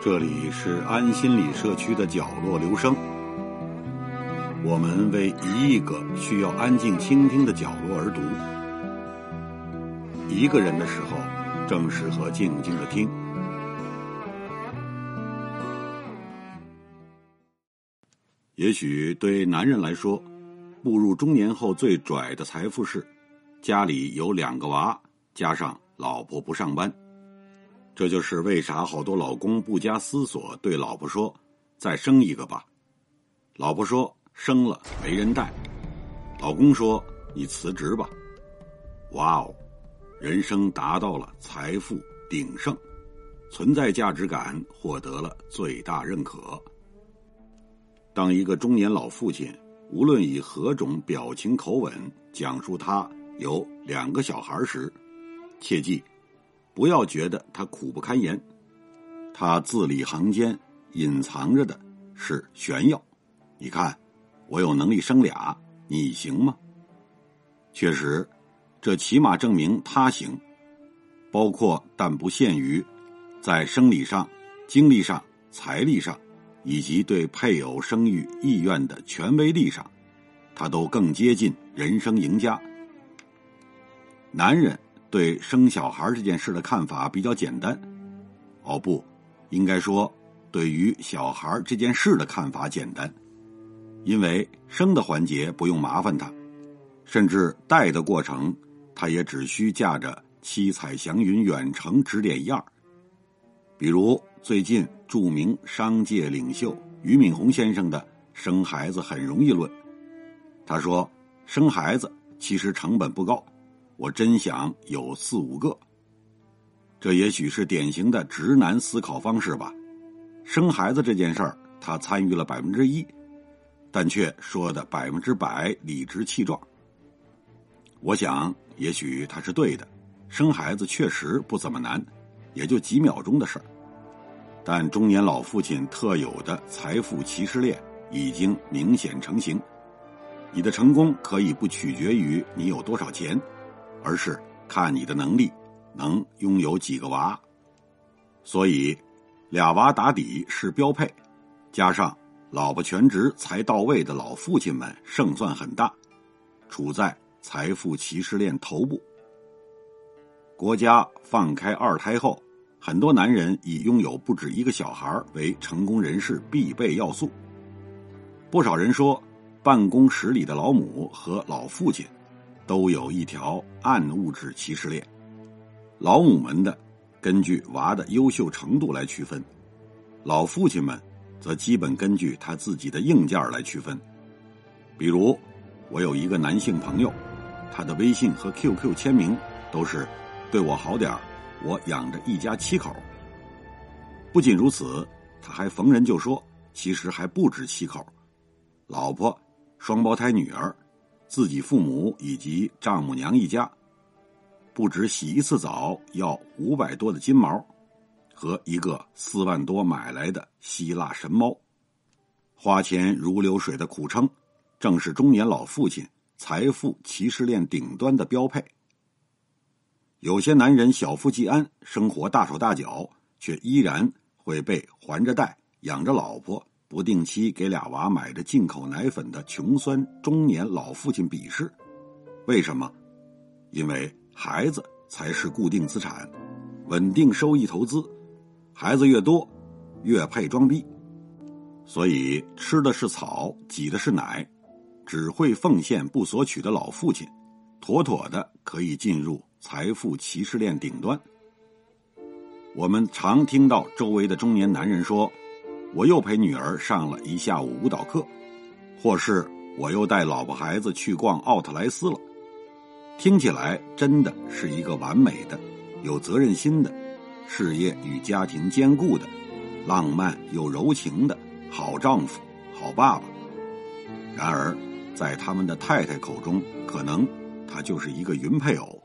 这里是安心理社区的角落，留声。我们为一亿个需要安静倾听的角落而读。一个人的时候，正适合静静的听。也许对男人来说，步入中年后最拽的财富是家里有两个娃，加上老婆不上班。这就是为啥好多老公不加思索对老婆说：“再生一个吧。”老婆说：“生了没人带。”老公说：“你辞职吧。”哇哦，人生达到了财富鼎盛，存在价值感获得了最大认可。当一个中年老父亲无论以何种表情口吻讲述他有两个小孩时，切记。不要觉得他苦不堪言，他字里行间隐藏着的是炫耀。你看，我有能力生俩，你行吗？确实，这起码证明他行。包括但不限于，在生理上、精力上、财力上，以及对配偶生育意愿的权威力上，他都更接近人生赢家。男人。对生小孩这件事的看法比较简单，哦不，应该说对于小孩这件事的看法简单，因为生的环节不用麻烦他，甚至带的过程他也只需驾着七彩祥云远程指点一二。比如最近著名商界领袖俞敏洪先生的“生孩子很容易论”，他说生孩子其实成本不高。我真想有四五个，这也许是典型的直男思考方式吧。生孩子这件事儿，他参与了百分之一，但却说的百分之百理直气壮。我想，也许他是对的，生孩子确实不怎么难，也就几秒钟的事儿。但中年老父亲特有的财富歧视链已经明显成型。你的成功可以不取决于你有多少钱。而是看你的能力能拥有几个娃，所以俩娃打底是标配，加上老婆全职才到位的老父亲们胜算很大，处在财富歧视链头部。国家放开二胎后，很多男人以拥有不止一个小孩为成功人士必备要素。不少人说，办公室里的老母和老父亲。都有一条暗物质歧视链，老母们的根据娃的优秀程度来区分，老父亲们则基本根据他自己的硬件来区分。比如，我有一个男性朋友，他的微信和 QQ 签名都是“对我好点我养着一家七口。”不仅如此，他还逢人就说：“其实还不止七口，老婆、双胞胎女儿。”自己父母以及丈母娘一家，不止洗一次澡要五百多的金毛，和一个四万多买来的希腊神猫，花钱如流水的苦撑，正是中年老父亲财富歧视链顶端的标配。有些男人小富即安，生活大手大脚，却依然会被还着贷养着老婆。不定期给俩娃买着进口奶粉的穷酸中年老父亲鄙视，为什么？因为孩子才是固定资产，稳定收益投资，孩子越多，越配装逼。所以吃的是草，挤的是奶，只会奉献不索取的老父亲，妥妥的可以进入财富歧视链顶端。我们常听到周围的中年男人说。我又陪女儿上了一下午舞蹈课，或是我又带老婆孩子去逛奥特莱斯了。听起来真的是一个完美的、有责任心的、事业与家庭兼顾的、浪漫又柔情的好丈夫、好爸爸。然而，在他们的太太口中，可能他就是一个云配偶，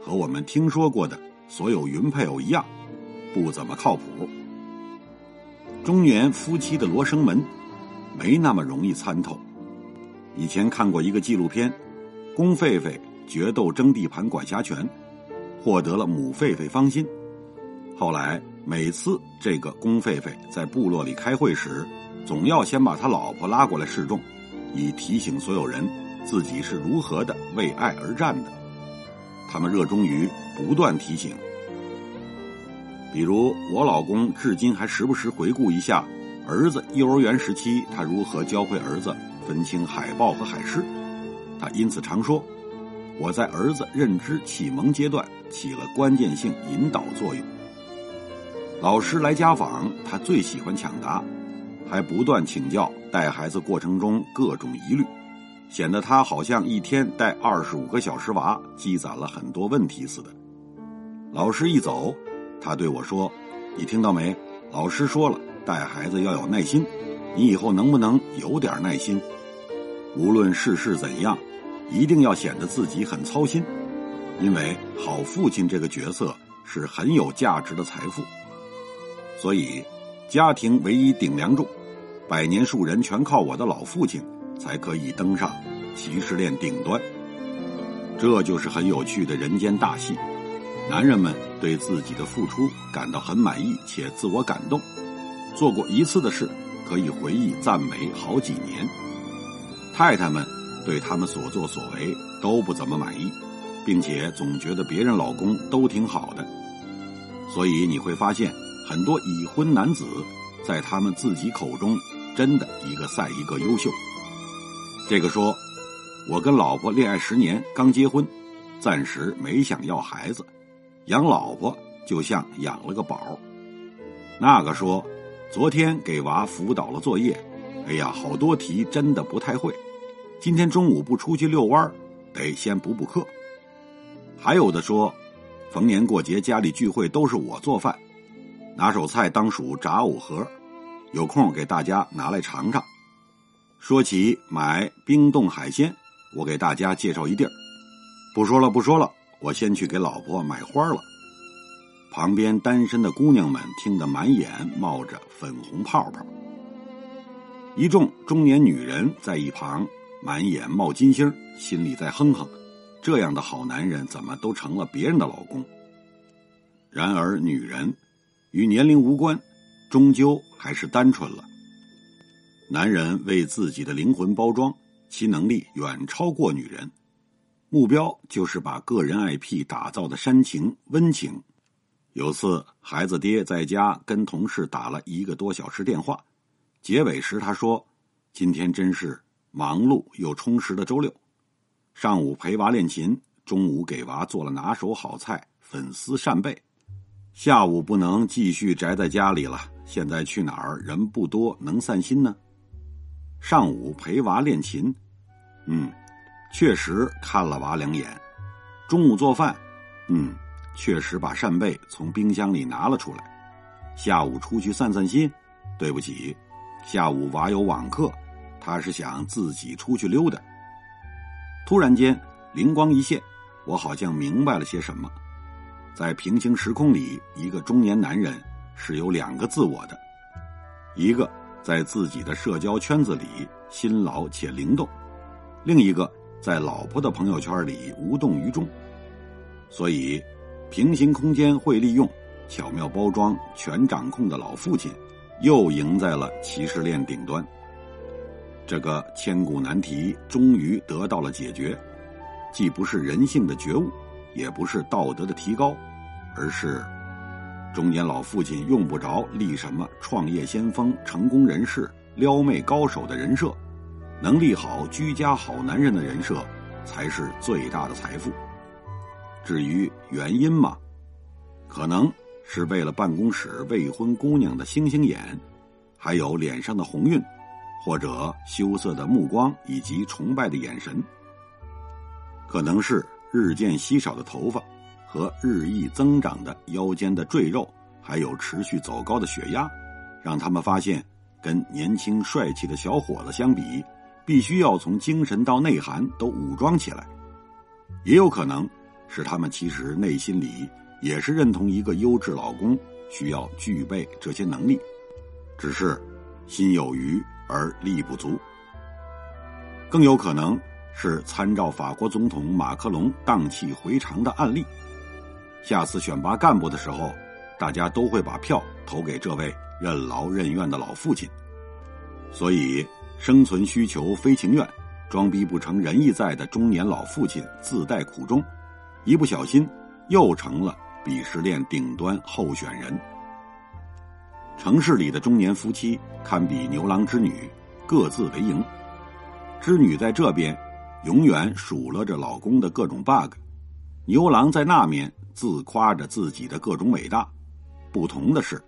和我们听说过的所有云配偶一样，不怎么靠谱。中年夫妻的罗生门，没那么容易参透。以前看过一个纪录片，公狒狒决斗争地盘管辖权，获得了母狒狒芳心。后来每次这个龚狒狒在部落里开会时，总要先把他老婆拉过来示众，以提醒所有人自己是如何的为爱而战的。他们热衷于不断提醒，比如我老公至今还时不时回顾一下儿子幼儿园时期他如何教会儿子分清海豹和海狮。他因此常说：“我在儿子认知启蒙阶段起了关键性引导作用。”老师来家访，他最喜欢抢答，还不断请教带孩子过程中各种疑虑。显得他好像一天带二十五个小时娃，积攒了很多问题似的。老师一走，他对我说：“你听到没？老师说了，带孩子要有耐心。你以后能不能有点耐心？无论世事怎样，一定要显得自己很操心，因为好父亲这个角色是很有价值的财富。所以，家庭唯一顶梁柱，百年树人全靠我的老父亲。”才可以登上歧视链顶端，这就是很有趣的人间大戏。男人们对自己的付出感到很满意且自我感动，做过一次的事可以回忆赞美好几年。太太们对他们所作所为都不怎么满意，并且总觉得别人老公都挺好的。所以你会发现，很多已婚男子在他们自己口中真的一个赛一个优秀。这个说，我跟老婆恋爱十年，刚结婚，暂时没想要孩子，养老婆就像养了个宝。那个说，昨天给娃辅导了作业，哎呀，好多题真的不太会。今天中午不出去遛弯得先补补课。还有的说，逢年过节家里聚会都是我做饭，拿手菜当属炸藕盒，有空给大家拿来尝尝。说起买冰冻海鲜，我给大家介绍一地儿。不说了，不说了，我先去给老婆买花了。旁边单身的姑娘们听得满眼冒着粉红泡泡。一众中年女人在一旁满眼冒金星，心里在哼哼：这样的好男人怎么都成了别人的老公？然而，女人与年龄无关，终究还是单纯了。男人为自己的灵魂包装，其能力远超过女人。目标就是把个人 IP 打造的煽情温情。有次，孩子爹在家跟同事打了一个多小时电话，结尾时他说：“今天真是忙碌又充实的周六。上午陪娃练琴，中午给娃做了拿手好菜粉丝扇贝，下午不能继续宅在家里了。现在去哪儿人不多，能散心呢？”上午陪娃练琴，嗯，确实看了娃两眼。中午做饭，嗯，确实把扇贝从冰箱里拿了出来。下午出去散散心，对不起，下午娃有网课，他是想自己出去溜达。突然间灵光一现，我好像明白了些什么。在平行时空里，一个中年男人是有两个自我的，一个。在自己的社交圈子里辛劳且灵动，另一个在老婆的朋友圈里无动于衷。所以，平行空间会利用巧妙包装、全掌控的老父亲，又赢在了骑士链顶端。这个千古难题终于得到了解决，既不是人性的觉悟，也不是道德的提高，而是。中年老父亲用不着立什么创业先锋、成功人士、撩妹高手的人设，能立好居家好男人的人设，才是最大的财富。至于原因嘛，可能是为了办公室未婚姑娘的星星眼，还有脸上的红晕，或者羞涩的目光以及崇拜的眼神，可能是日渐稀少的头发。和日益增长的腰间的赘肉，还有持续走高的血压，让他们发现，跟年轻帅气的小伙子相比，必须要从精神到内涵都武装起来。也有可能是他们其实内心里也是认同一个优质老公需要具备这些能力，只是心有余而力不足。更有可能是参照法国总统马克龙荡气回肠的案例。下次选拔干部的时候，大家都会把票投给这位任劳任怨的老父亲。所以，生存需求非情愿，装逼不成仁义在的中年老父亲自带苦衷，一不小心又成了鄙视链顶端候选人。城市里的中年夫妻堪比牛郎织女，各自为营。织女在这边永远数落着老公的各种 bug，牛郎在那面自夸着自己的各种伟大。不同的是，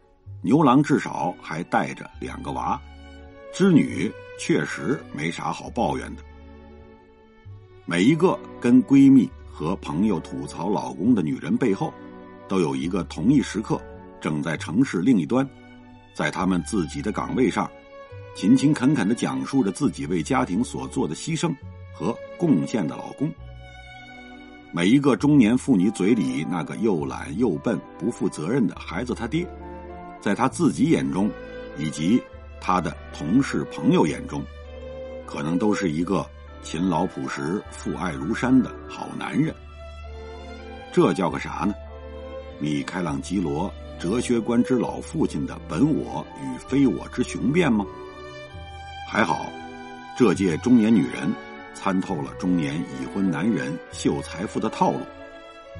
牛郎至少还带着两个娃。织女确实没啥好抱怨的。每一个跟闺蜜和朋友吐槽老公的女人背后，都有一个同一时刻正在城市另一端，在他们自己的岗位上，勤勤恳恳的讲述着自己为家庭所做的牺牲和贡献的老公。每一个中年妇女嘴里那个又懒又笨、不负责任的孩子他爹，在他自己眼中，以及。他的同事朋友眼中，可能都是一个勤劳朴实、父爱如山的好男人。这叫个啥呢？米开朗基罗哲学观之老父亲的本我与非我之雄辩吗？还好，这届中年女人参透了中年已婚男人秀财富的套路，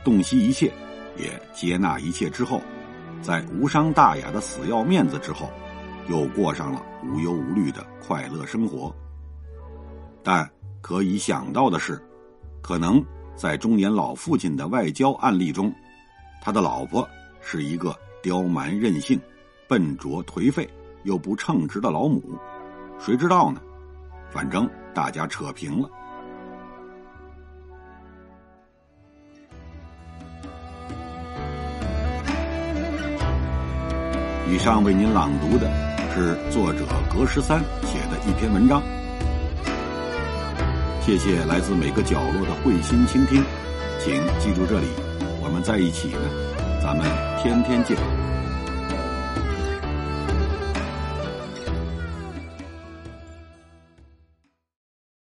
洞悉一切，也接纳一切之后，在无伤大雅的死要面子之后。又过上了无忧无虑的快乐生活。但可以想到的是，可能在中年老父亲的外交案例中，他的老婆是一个刁蛮任性、笨拙颓废又不称职的老母。谁知道呢？反正大家扯平了。以上为您朗读的。是作者格十三写的一篇文章。谢谢来自每个角落的慧心倾听，请记住这里，我们在一起呢，咱们天天见。